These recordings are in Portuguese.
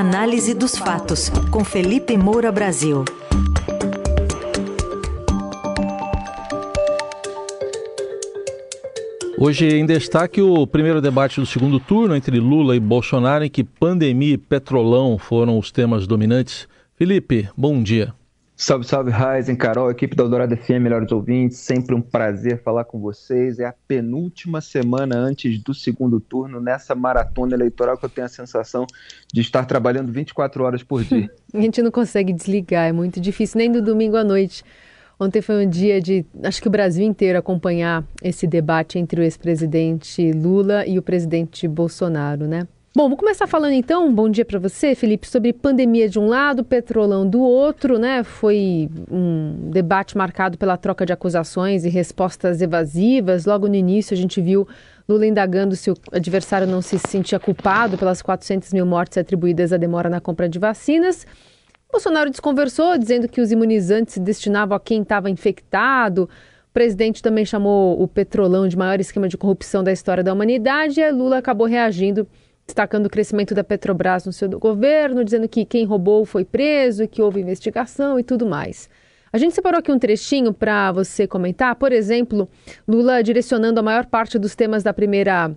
Análise dos fatos, com Felipe Moura Brasil. Hoje em destaque o primeiro debate do segundo turno entre Lula e Bolsonaro, em que pandemia e petrolão foram os temas dominantes. Felipe, bom dia. Salve, salve, Raizen, Carol, equipe da Eldorado FM, melhores ouvintes, sempre um prazer falar com vocês. É a penúltima semana antes do segundo turno, nessa maratona eleitoral que eu tenho a sensação de estar trabalhando 24 horas por dia. a gente não consegue desligar, é muito difícil, nem do domingo à noite. Ontem foi um dia de, acho que o Brasil inteiro acompanhar esse debate entre o ex-presidente Lula e o presidente Bolsonaro, né? Bom, vou começar falando então, bom dia para você, Felipe, sobre pandemia de um lado, petrolão do outro, né? Foi um debate marcado pela troca de acusações e respostas evasivas. Logo no início a gente viu Lula indagando se o adversário não se sentia culpado pelas 400 mil mortes atribuídas à demora na compra de vacinas. Bolsonaro desconversou, dizendo que os imunizantes se destinavam a quem estava infectado. O presidente também chamou o petrolão de maior esquema de corrupção da história da humanidade e Lula acabou reagindo destacando o crescimento da Petrobras no seu governo, dizendo que quem roubou foi preso e que houve investigação e tudo mais. A gente separou aqui um trechinho para você comentar, por exemplo, Lula direcionando a maior parte dos temas da primeira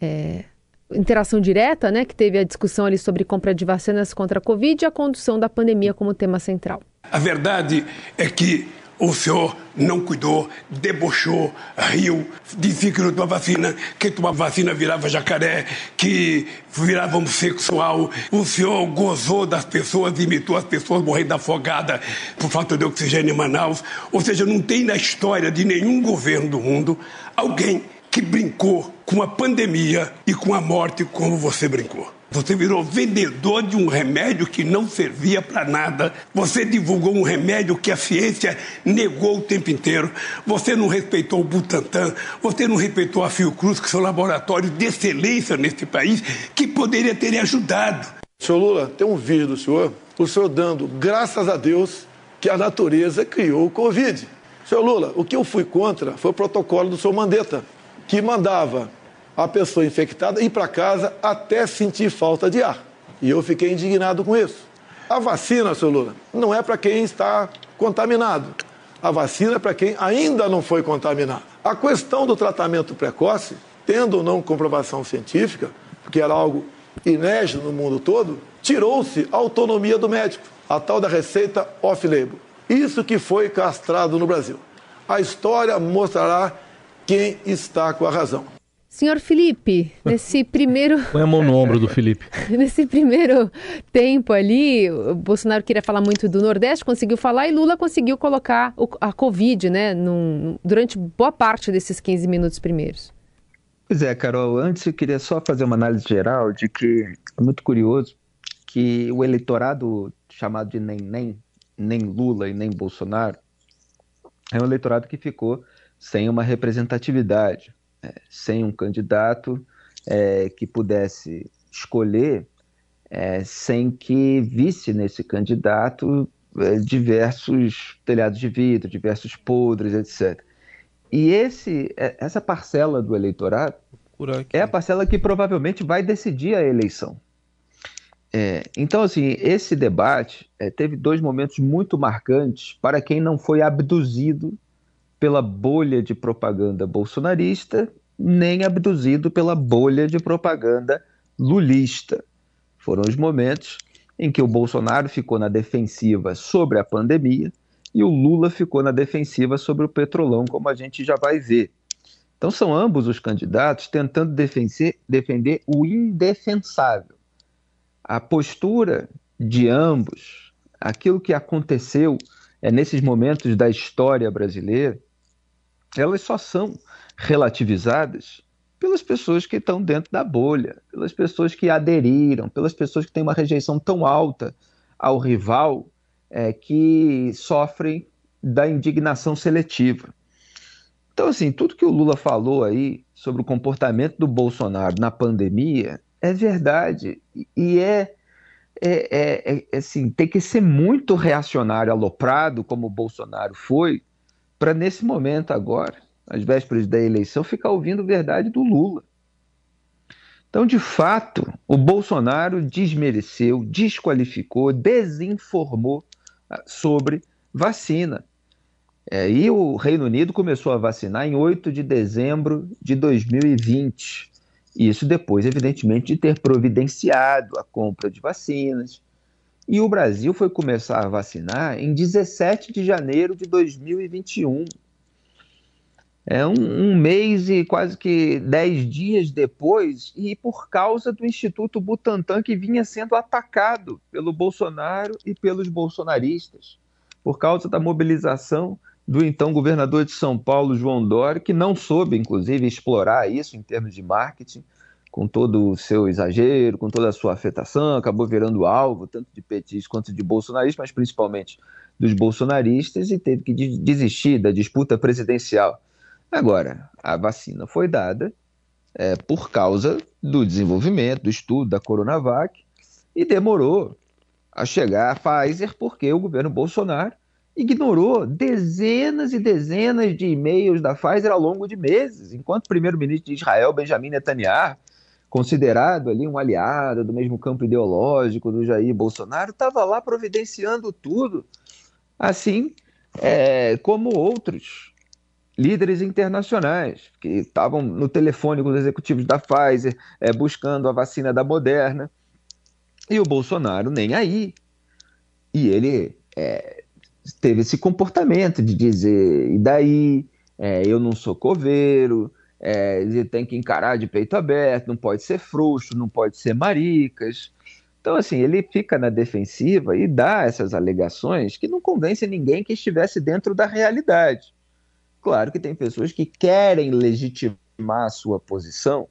é, interação direta, né, que teve a discussão ali sobre compra de vacinas contra a Covid e a condução da pandemia como tema central. A verdade é que o senhor não cuidou, debochou, riu, dizia que não tomava vacina, quem tomava vacina virava jacaré, que virava homossexual. O senhor gozou das pessoas, imitou as pessoas morrendo afogada por falta de oxigênio em Manaus. Ou seja, não tem na história de nenhum governo do mundo alguém que brincou com a pandemia e com a morte como você brincou. Você virou vendedor de um remédio que não servia para nada. Você divulgou um remédio que a ciência negou o tempo inteiro. Você não respeitou o Butantan. Você não respeitou a Fiocruz, que são laboratórios de excelência nesse país, que poderia ter ajudado. Senhor Lula, tem um vídeo do senhor, o senhor dando graças a Deus que a natureza criou o Covid. Senhor Lula, o que eu fui contra foi o protocolo do senhor Mandetta, que mandava a pessoa infectada ir para casa até sentir falta de ar. E eu fiquei indignado com isso. A vacina, seu Lula, não é para quem está contaminado. A vacina é para quem ainda não foi contaminado. A questão do tratamento precoce, tendo ou não comprovação científica, porque era algo inédito no mundo todo, tirou-se a autonomia do médico, a tal da receita off-label. Isso que foi castrado no Brasil. A história mostrará quem está com a razão. Senhor Felipe, nesse primeiro. Põe a mão no ombro do Felipe. nesse primeiro tempo ali, o Bolsonaro queria falar muito do Nordeste, conseguiu falar, e Lula conseguiu colocar a Covid, né, num, durante boa parte desses 15 minutos primeiros. Pois é, Carol, antes eu queria só fazer uma análise geral de que é muito curioso que o eleitorado chamado de nem nem, nem Lula e nem Bolsonaro, é um eleitorado que ficou sem uma representatividade é, sem um candidato é, que pudesse escolher é, sem que visse nesse candidato é, diversos telhados de vidro, diversos podres, etc. E esse, é, essa parcela do eleitorado é a parcela que provavelmente vai decidir a eleição. É, então, assim, esse debate é, teve dois momentos muito marcantes para quem não foi abduzido pela bolha de propaganda bolsonarista, nem abduzido pela bolha de propaganda lulista. Foram os momentos em que o Bolsonaro ficou na defensiva sobre a pandemia e o Lula ficou na defensiva sobre o petrolão, como a gente já vai ver. Então, são ambos os candidatos tentando defender, defender o indefensável. A postura de ambos, aquilo que aconteceu é, nesses momentos da história brasileira, elas só são relativizadas pelas pessoas que estão dentro da bolha, pelas pessoas que aderiram, pelas pessoas que têm uma rejeição tão alta ao rival é, que sofrem da indignação seletiva. Então, assim, tudo que o Lula falou aí sobre o comportamento do Bolsonaro na pandemia é verdade e é, é, é, é assim, tem que ser muito reacionário, aloprado, como o Bolsonaro foi, para nesse momento agora, às vésperas da eleição, ficar ouvindo verdade do Lula. Então, de fato, o Bolsonaro desmereceu, desqualificou, desinformou ah, sobre vacina. É, e o Reino Unido começou a vacinar em 8 de dezembro de 2020. Isso depois, evidentemente, de ter providenciado a compra de vacinas. E o Brasil foi começar a vacinar em 17 de janeiro de 2021 é um, um, mês e quase que dez dias depois, e por causa do Instituto Butantan, que vinha sendo atacado pelo Bolsonaro e pelos bolsonaristas, por causa da mobilização do então governador de São Paulo, João Dória, que não soube, inclusive, explorar isso em termos de marketing, com todo o seu exagero, com toda a sua afetação, acabou virando alvo tanto de petistas quanto de bolsonaristas, mas principalmente dos bolsonaristas, e teve que desistir da disputa presidencial. Agora, a vacina foi dada é, por causa do desenvolvimento, do estudo da Coronavac, e demorou a chegar a Pfizer porque o governo Bolsonaro ignorou dezenas e dezenas de e-mails da Pfizer ao longo de meses, enquanto o primeiro-ministro de Israel, Benjamin Netanyahu, considerado ali um aliado do mesmo campo ideológico do Jair Bolsonaro, estava lá providenciando tudo, assim é, como outros líderes internacionais que estavam no telefone com os executivos da Pfizer, é, buscando a vacina da Moderna. E o Bolsonaro nem aí. E ele é, teve esse comportamento de dizer: e daí? É, eu não sou coveiro, é, ele tem que encarar de peito aberto, não pode ser frouxo, não pode ser maricas. Então, assim, ele fica na defensiva e dá essas alegações que não convencem ninguém que estivesse dentro da realidade. Claro que tem pessoas que querem legitimar a sua posição,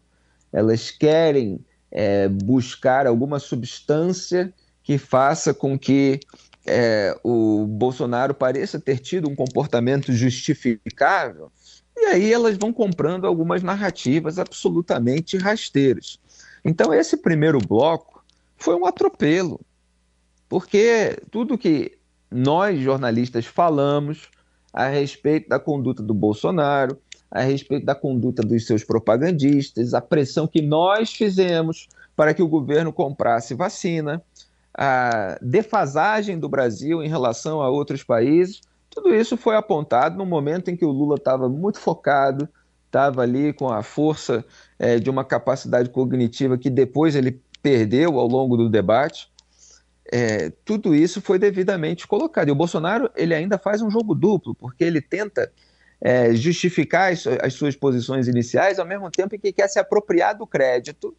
elas querem é, buscar alguma substância que faça com que é, o Bolsonaro pareça ter tido um comportamento justificável, e aí elas vão comprando algumas narrativas absolutamente rasteiras. Então, esse primeiro bloco foi um atropelo, porque tudo que nós jornalistas falamos, a respeito da conduta do Bolsonaro, a respeito da conduta dos seus propagandistas, a pressão que nós fizemos para que o governo comprasse vacina, a defasagem do Brasil em relação a outros países, tudo isso foi apontado no momento em que o Lula estava muito focado, estava ali com a força é, de uma capacidade cognitiva que depois ele perdeu ao longo do debate é, tudo isso foi devidamente colocado. E o Bolsonaro ele ainda faz um jogo duplo, porque ele tenta é, justificar as, as, suas posições iniciais, ao mesmo tempo que quer se apropriar do crédito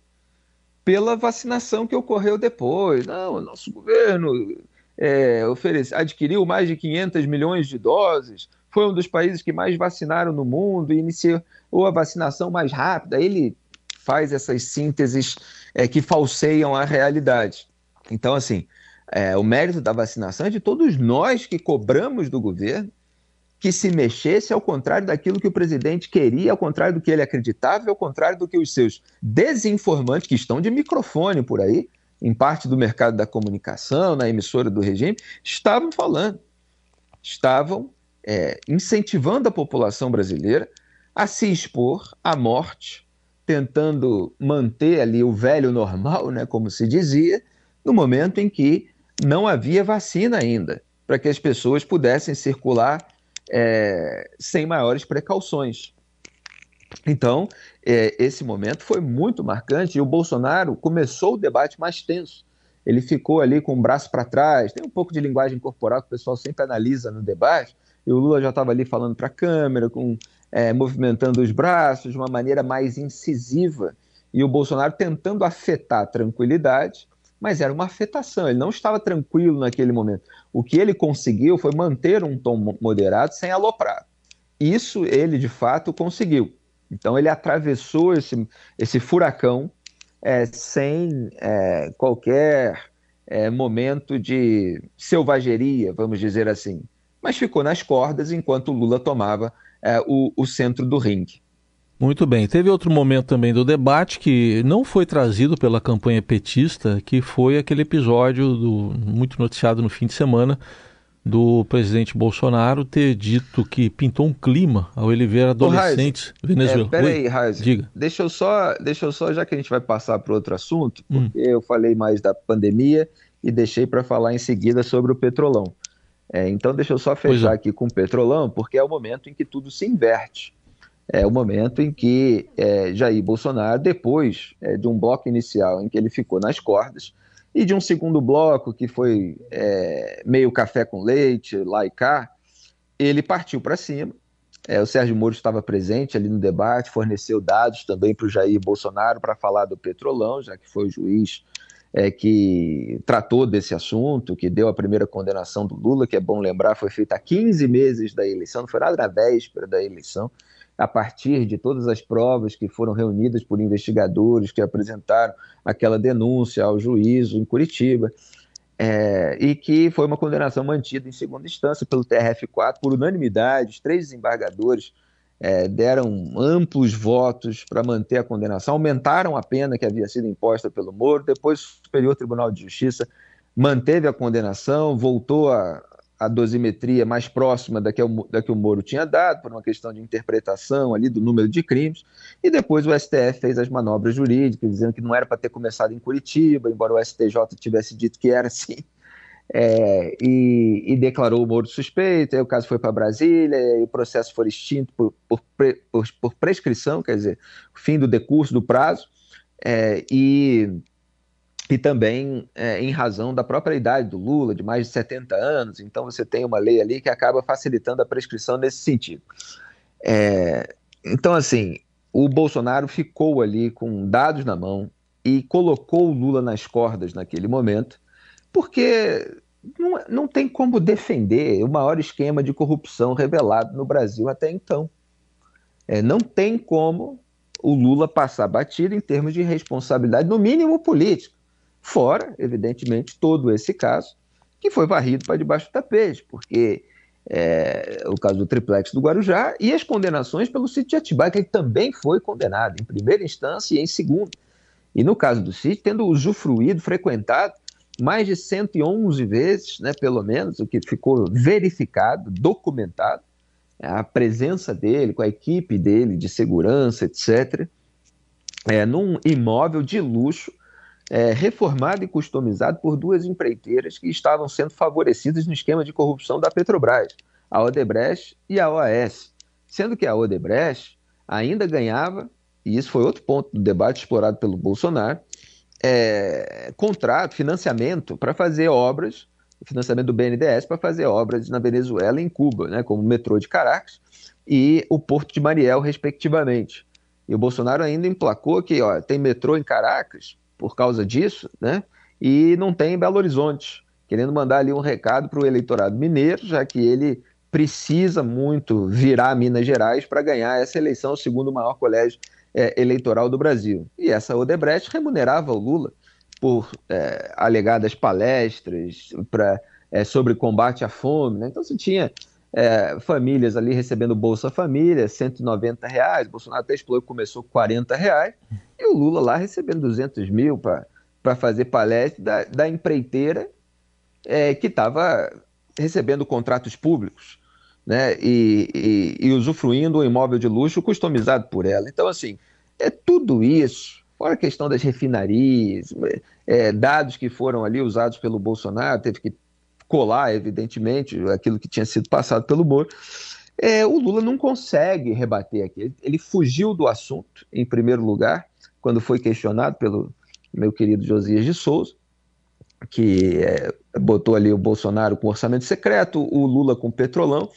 pela vacinação que ocorreu depois. Não, o nosso governo é, oferece, adquiriu mais de 500 milhões de doses, foi um dos países que mais vacinaram no mundo e iniciou a vacinação mais rápida. Ele faz essas sínteses é, que falseiam a realidade. Então, assim, é, o mérito da vacinação é de todos nós que cobramos do governo que se mexesse ao contrário daquilo que o presidente queria, ao contrário do que ele acreditava, ao contrário do que os seus desinformantes, que estão de microfone por aí, em parte do mercado da comunicação, na emissora do regime, estavam falando. Estavam é, incentivando a população brasileira a se expor à morte, tentando manter ali o velho normal, né, como se dizia, no momento em que não havia vacina ainda, para que as pessoas pudessem circular é, sem maiores precauções. Então, é, esse momento foi muito marcante e o Bolsonaro começou o debate mais tenso. Ele ficou ali com o braço para trás, tem um pouco de linguagem corporal que o pessoal sempre analisa no debate, e o Lula já estava ali falando para a câmera, com, é, movimentando os braços de uma maneira mais incisiva, e o Bolsonaro tentando afetar a tranquilidade mas era uma afetação, ele não estava tranquilo naquele momento. O que ele conseguiu foi manter um tom moderado sem aloprar. Isso ele, de fato, conseguiu. Então, ele atravessou esse, esse furacão é, sem é, qualquer é, momento de selvageria, vamos dizer assim. Mas ficou nas cordas enquanto Lula tomava é, o, o centro do ringue. Muito bem. Teve outro momento também do debate que não foi trazido pela campanha petista, que foi aquele episódio do, muito noticiado no fim de semana do presidente Bolsonaro ter dito que pintou um clima ao ele ver adolescentes venezuelanos. É, peraí, Raiz, diga. Deixa eu só, deixa eu só, já que a gente vai passar para outro assunto, hum. porque hum. eu falei mais da pandemia e deixei para falar em seguida sobre o petrolão. É, então deixa eu só fechar é. aqui com o petrolão, porque é o momento em que tudo se inverte. É o momento em que é, Jair Bolsonaro, depois é, de um bloco inicial em que ele ficou nas cordas, e de um segundo bloco que foi é, meio café com leite, lá e cá, ele partiu para cima. É, o Sérgio Moro estava presente ali no debate, forneceu dados também para o Jair Bolsonaro para falar do petrolão, já que foi o juiz é, que tratou desse assunto, que deu a primeira condenação do Lula, que é bom lembrar, foi feita há 15 meses da eleição, não foi nada na véspera da eleição a partir de todas as provas que foram reunidas por investigadores que apresentaram aquela denúncia ao juízo em Curitiba, é, e que foi uma condenação mantida em segunda instância pelo TRF4 por unanimidade. Os três desembargadores é, deram amplos votos para manter a condenação, aumentaram a pena que havia sido imposta pelo Moro. Depois, o Superior Tribunal de Justiça manteve a condenação, voltou a, a dosimetria mais próxima da que, o, da que o Moro tinha dado, por uma questão de interpretação ali do número de crimes, e depois o STF fez as manobras jurídicas, dizendo que não era para ter começado em Curitiba, embora o STJ tivesse dito que era assim, é, e, e, declarou o Moro suspeito, aí o caso foi para Brasília, o processo foi extinto por, por, por, por prescrição, quer dizer, fim do decurso do prazo, é, e e também é, em razão da própria idade do Lula, de mais de 70 anos, então você tem uma lei ali que acaba facilitando a prescrição nesse sentido. É, então, assim, o Bolsonaro ficou ali com dados na mão e colocou o Lula nas cordas naquele momento, porque não, não tem como defender o maior esquema de corrupção revelado no Brasil até então. É, não tem como o Lula passar batido em termos de responsabilidade, no mínimo política. Fora, evidentemente, todo esse caso que foi varrido para debaixo do tapete, porque é, o caso do triplex do Guarujá e as condenações pelo sítio de Atibaia, que ele também foi condenado em primeira instância e em segunda. E no caso do sítio, tendo usufruído, frequentado mais de 111 vezes, né, pelo menos, o que ficou verificado, documentado, a presença dele, com a equipe dele de segurança, etc., é, num imóvel de luxo é, reformado e customizado por duas empreiteiras que estavam sendo favorecidas no esquema de corrupção da Petrobras, a Odebrecht e a OAS, sendo que a Odebrecht ainda ganhava, e isso foi outro ponto do debate explorado pelo Bolsonaro, é, contrato, financiamento para fazer obras, financiamento do BNDES para fazer obras na Venezuela e em Cuba, né, como o metrô de Caracas e o Porto de Mariel, respectivamente. E o Bolsonaro ainda emplacou que ó, tem metrô em Caracas, por causa disso, né? E não tem em Belo Horizonte, querendo mandar ali um recado para o eleitorado mineiro, já que ele precisa muito virar Minas Gerais para ganhar essa eleição, segundo o maior colégio é, eleitoral do Brasil. E essa Odebrecht remunerava o Lula por é, alegadas palestras pra, é, sobre combate à fome. Né? Então você tinha é, famílias ali recebendo Bolsa Família, 190 reais, Bolsonaro até explodiu, começou com 40 reais, e o Lula lá recebendo 200 mil para fazer palestra da, da empreiteira é, que estava recebendo contratos públicos né, e, e, e usufruindo um imóvel de luxo customizado por ela. Então, assim, é tudo isso, fora a questão das refinarias, é, dados que foram ali usados pelo Bolsonaro, teve que colar, evidentemente, aquilo que tinha sido passado pelo Moro. É, o Lula não consegue rebater aqui. Ele fugiu do assunto, em primeiro lugar, quando foi questionado pelo meu querido Josias de Souza, que é, botou ali o Bolsonaro com orçamento secreto, o Lula com petrolão,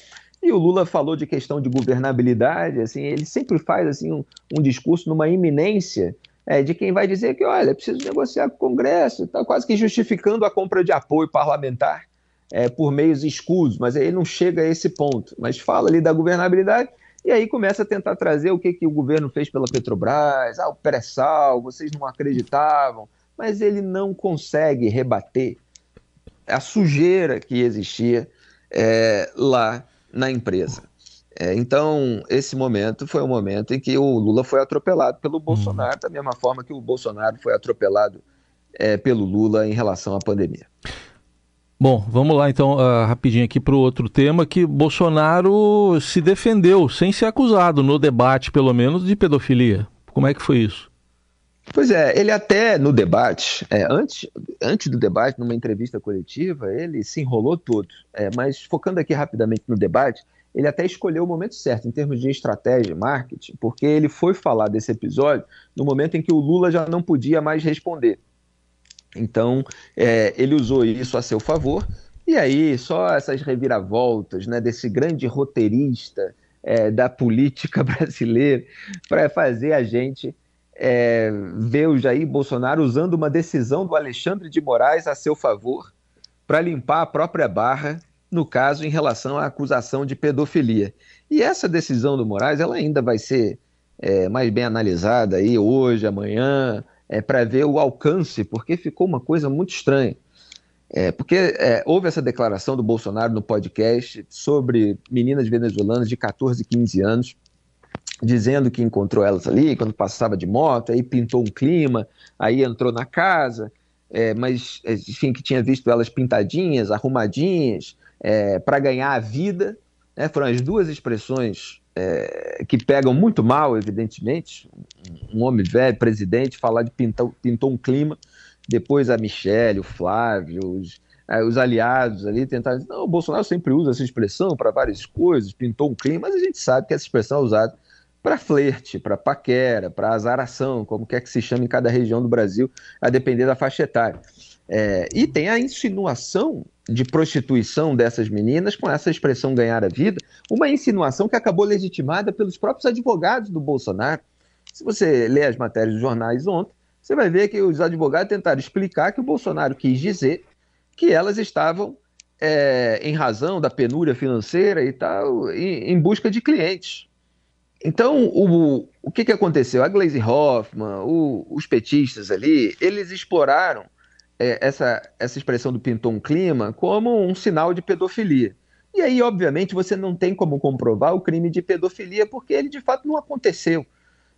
e o Lula falou de questão de governabilidade, assim, ele sempre faz assim um, um discurso numa iminência é, de quem vai dizer que, olha, preciso negociar com o Congresso, está quase que justificando a compra de apoio parlamentar é, por meios escusos, mas aí não chega a esse ponto. Mas fala ali da governabilidade e aí começa a tentar trazer o que, que o governo fez pela Petrobras, ah, o pré-sal, vocês não acreditavam, mas ele não consegue rebater a sujeira que existia é, lá na empresa. É, então, esse momento foi o momento em que o Lula foi atropelado pelo Bolsonaro, uhum. da mesma forma que o Bolsonaro foi atropelado é, pelo Lula em relação à pandemia. Bom, vamos lá então, uh, rapidinho aqui para o outro tema, que Bolsonaro se defendeu, sem ser acusado, no debate pelo menos, de pedofilia. Como é que foi isso? Pois é, ele até no debate, é, antes, antes do debate, numa entrevista coletiva, ele se enrolou todo. É, mas focando aqui rapidamente no debate, ele até escolheu o momento certo em termos de estratégia, marketing, porque ele foi falar desse episódio no momento em que o Lula já não podia mais responder. Então, é, ele usou isso a seu favor, e aí só essas reviravoltas né, desse grande roteirista é, da política brasileira para fazer a gente é, ver o Jair Bolsonaro usando uma decisão do Alexandre de Moraes a seu favor para limpar a própria barra, no caso em relação à acusação de pedofilia. E essa decisão do Moraes ela ainda vai ser é, mais bem analisada aí hoje, amanhã, é, para ver o alcance, porque ficou uma coisa muito estranha. É, porque é, houve essa declaração do Bolsonaro no podcast sobre meninas venezuelanas de 14, 15 anos, dizendo que encontrou elas ali quando passava de moto, aí pintou um clima, aí entrou na casa, é, mas enfim, que tinha visto elas pintadinhas, arrumadinhas, é, para ganhar a vida. Né? Foram as duas expressões é, que pegam muito mal, evidentemente. Um homem velho, presidente, falar de pintou, pintou um clima. Depois a Michelle, o Flávio, os, é, os aliados ali tentaram não, o Bolsonaro sempre usa essa expressão para várias coisas, pintou um clima, mas a gente sabe que essa expressão é usada para flerte, para paquera, para azaração, como quer que se chame em cada região do Brasil, a depender da faixa etária. É, e tem a insinuação de prostituição dessas meninas com essa expressão ganhar a vida, uma insinuação que acabou legitimada pelos próprios advogados do Bolsonaro. Se você lê as matérias dos jornais ontem, você vai ver que os advogados tentaram explicar que o Bolsonaro quis dizer que elas estavam, é, em razão da penúria financeira e tal, em, em busca de clientes. Então, o, o que, que aconteceu? A Glaze Hoffman, o, os petistas ali, eles exploraram é, essa, essa expressão do pintou um clima como um sinal de pedofilia. E aí, obviamente, você não tem como comprovar o crime de pedofilia porque ele de fato não aconteceu.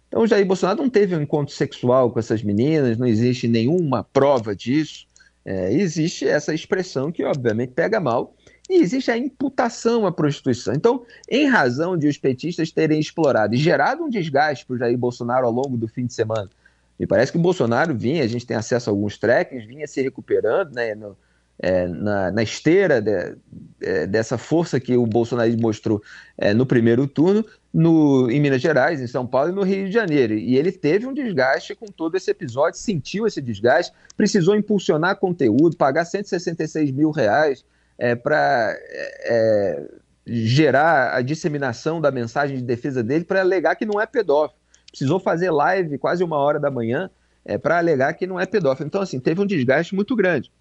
Então, Jair Bolsonaro não teve um encontro sexual com essas meninas, não existe nenhuma prova disso. É, existe essa expressão que, obviamente, pega mal, e existe a imputação à prostituição. Então, em razão de os petistas terem explorado e gerado um desgaste para o Jair Bolsonaro ao longo do fim de semana, me parece que o Bolsonaro vinha, a gente tem acesso a alguns trackings, vinha se recuperando né, no, é, na, na, esteira de, é, dessa força que o Bolsonaro mostrou é, no primeiro turno, no, em Minas Gerais, em São Paulo e no Rio de Janeiro. E ele teve um desgaste com todo esse episódio, sentiu esse desgaste, precisou impulsionar conteúdo, pagar 166 mil reais é, para é, gerar a disseminação da mensagem de defesa dele para alegar que não é pedófilo precisou fazer live quase uma hora da manhã é, para alegar que não é pedófilo. Então, assim, teve um desgaste muito grande.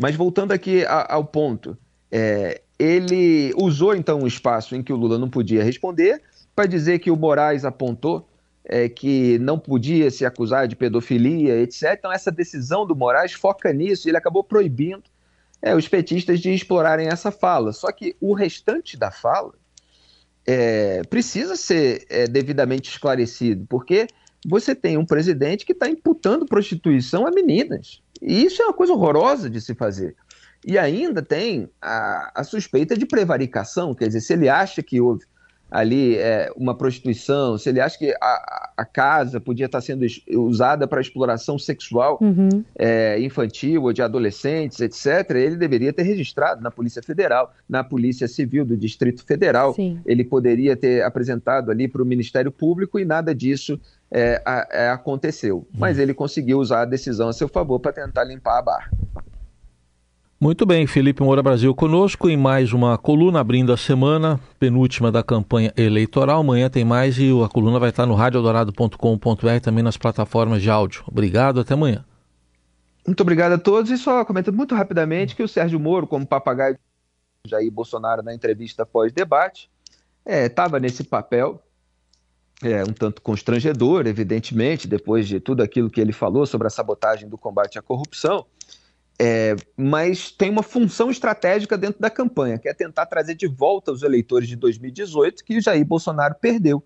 Mas voltando aqui a, ao ponto, é, ele usou então um espaço em que o Lula não podia responder para dizer que o Moraes apontou é, que não podia se acusar de pedofilia, etc. Então, essa decisão do Moraes foca nisso e ele acabou proibindo é, os petistas de explorarem essa fala. Só que o restante da fala é, precisa ser é, devidamente esclarecido, porque você tem um presidente que está imputando prostituição a meninas. E isso é uma coisa horrorosa de se fazer. E ainda tem a, a suspeita de prevaricação, quer dizer, se ele acha que houve ali é, uma prostituição, se ele acha que a, a casa podia estar sendo usada para exploração sexual uhum. é, infantil ou de adolescentes, etc., ele deveria ter registrado na Polícia Federal, na Polícia Civil do Distrito Federal. Sim. Ele poderia ter apresentado ali para o Ministério Público e nada disso é, a, é, aconteceu. Uhum. Mas ele conseguiu usar a decisão a seu favor para tentar limpar a barra. Muito bem, Felipe Moura Brasil conosco em mais uma coluna abrindo a semana, penúltima da campanha eleitoral. Amanhã tem mais e a coluna vai estar no radioadorado.com.br também nas plataformas de áudio. Obrigado, até amanhã. Muito obrigado a todos e só comentando muito rapidamente que o Sérgio Moro, como papagaio de Jair Bolsonaro na entrevista pós-debate, estava é, nesse papel é, um tanto constrangedor, evidentemente, depois de tudo aquilo que ele falou sobre a sabotagem do combate à corrupção. É, mas tem uma função estratégica dentro da campanha, que é tentar trazer de volta os eleitores de 2018 que o Jair Bolsonaro perdeu,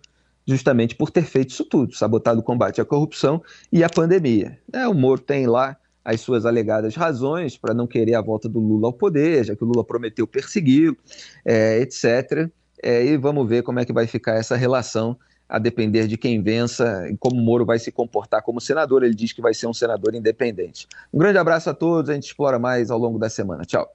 justamente por ter feito isso tudo, sabotado o combate à corrupção e à pandemia. É, o Moro tem lá as suas alegadas razões para não querer a volta do Lula ao poder, já que o Lula prometeu persegui-lo, é, etc. É, e vamos ver como é que vai ficar essa relação a depender de quem vença e como Moro vai se comportar como senador. Ele diz que vai ser um senador independente. Um grande abraço a todos, a gente explora mais ao longo da semana. Tchau.